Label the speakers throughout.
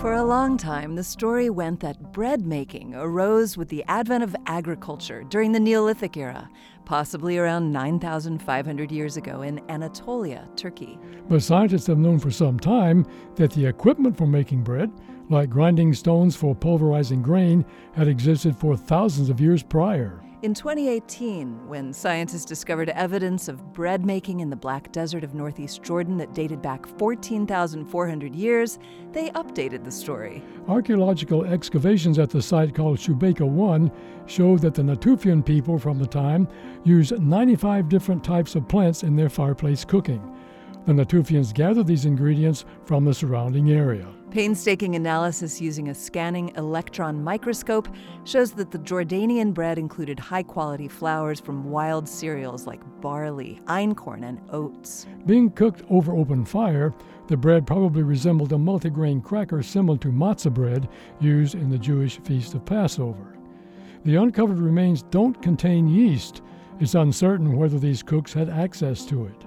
Speaker 1: For a long time, the story went that bread making arose with the advent of agriculture during the Neolithic era, possibly around 9,500 years ago in Anatolia, Turkey.
Speaker 2: But scientists have known for some time that the equipment for making bread, like grinding stones for pulverizing grain, had existed for thousands of years prior.
Speaker 1: In 2018, when scientists discovered evidence of bread making in the Black Desert of northeast Jordan that dated back 14,400 years, they updated the story.
Speaker 2: Archaeological excavations at the site called Shubayqa 1 show that the Natufian people from the time used 95 different types of plants in their fireplace cooking. The Natufians gathered these ingredients from the surrounding area.
Speaker 1: Painstaking analysis using a scanning electron microscope shows that the Jordanian bread included high quality flours from wild cereals like barley, einkorn, and oats.
Speaker 2: Being cooked over open fire, the bread probably resembled a multigrain cracker similar to matzah bread used in the Jewish feast of Passover. The uncovered remains don't contain yeast. It's uncertain whether these cooks had access to it.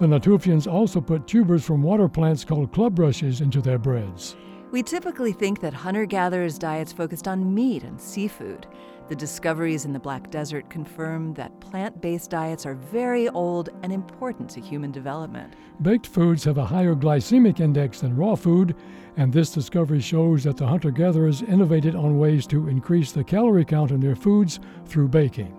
Speaker 2: The Natufians also put tubers from water plants called club rushes into their breads.
Speaker 1: We typically think that hunter gatherers' diets focused on meat and seafood. The discoveries in the Black Desert confirm that plant based diets are very old and important to human development.
Speaker 2: Baked foods have a higher glycemic index than raw food, and this discovery shows that the hunter gatherers innovated on ways to increase the calorie count in their foods through baking.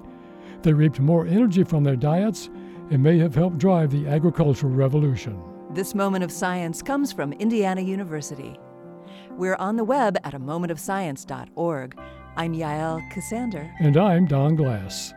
Speaker 2: They reaped more energy from their diets it may have helped drive the agricultural revolution.
Speaker 1: This moment of science comes from Indiana University. We're on the web at a momentofscience.org. I'm Yael Ksander.
Speaker 2: And I'm Don Glass.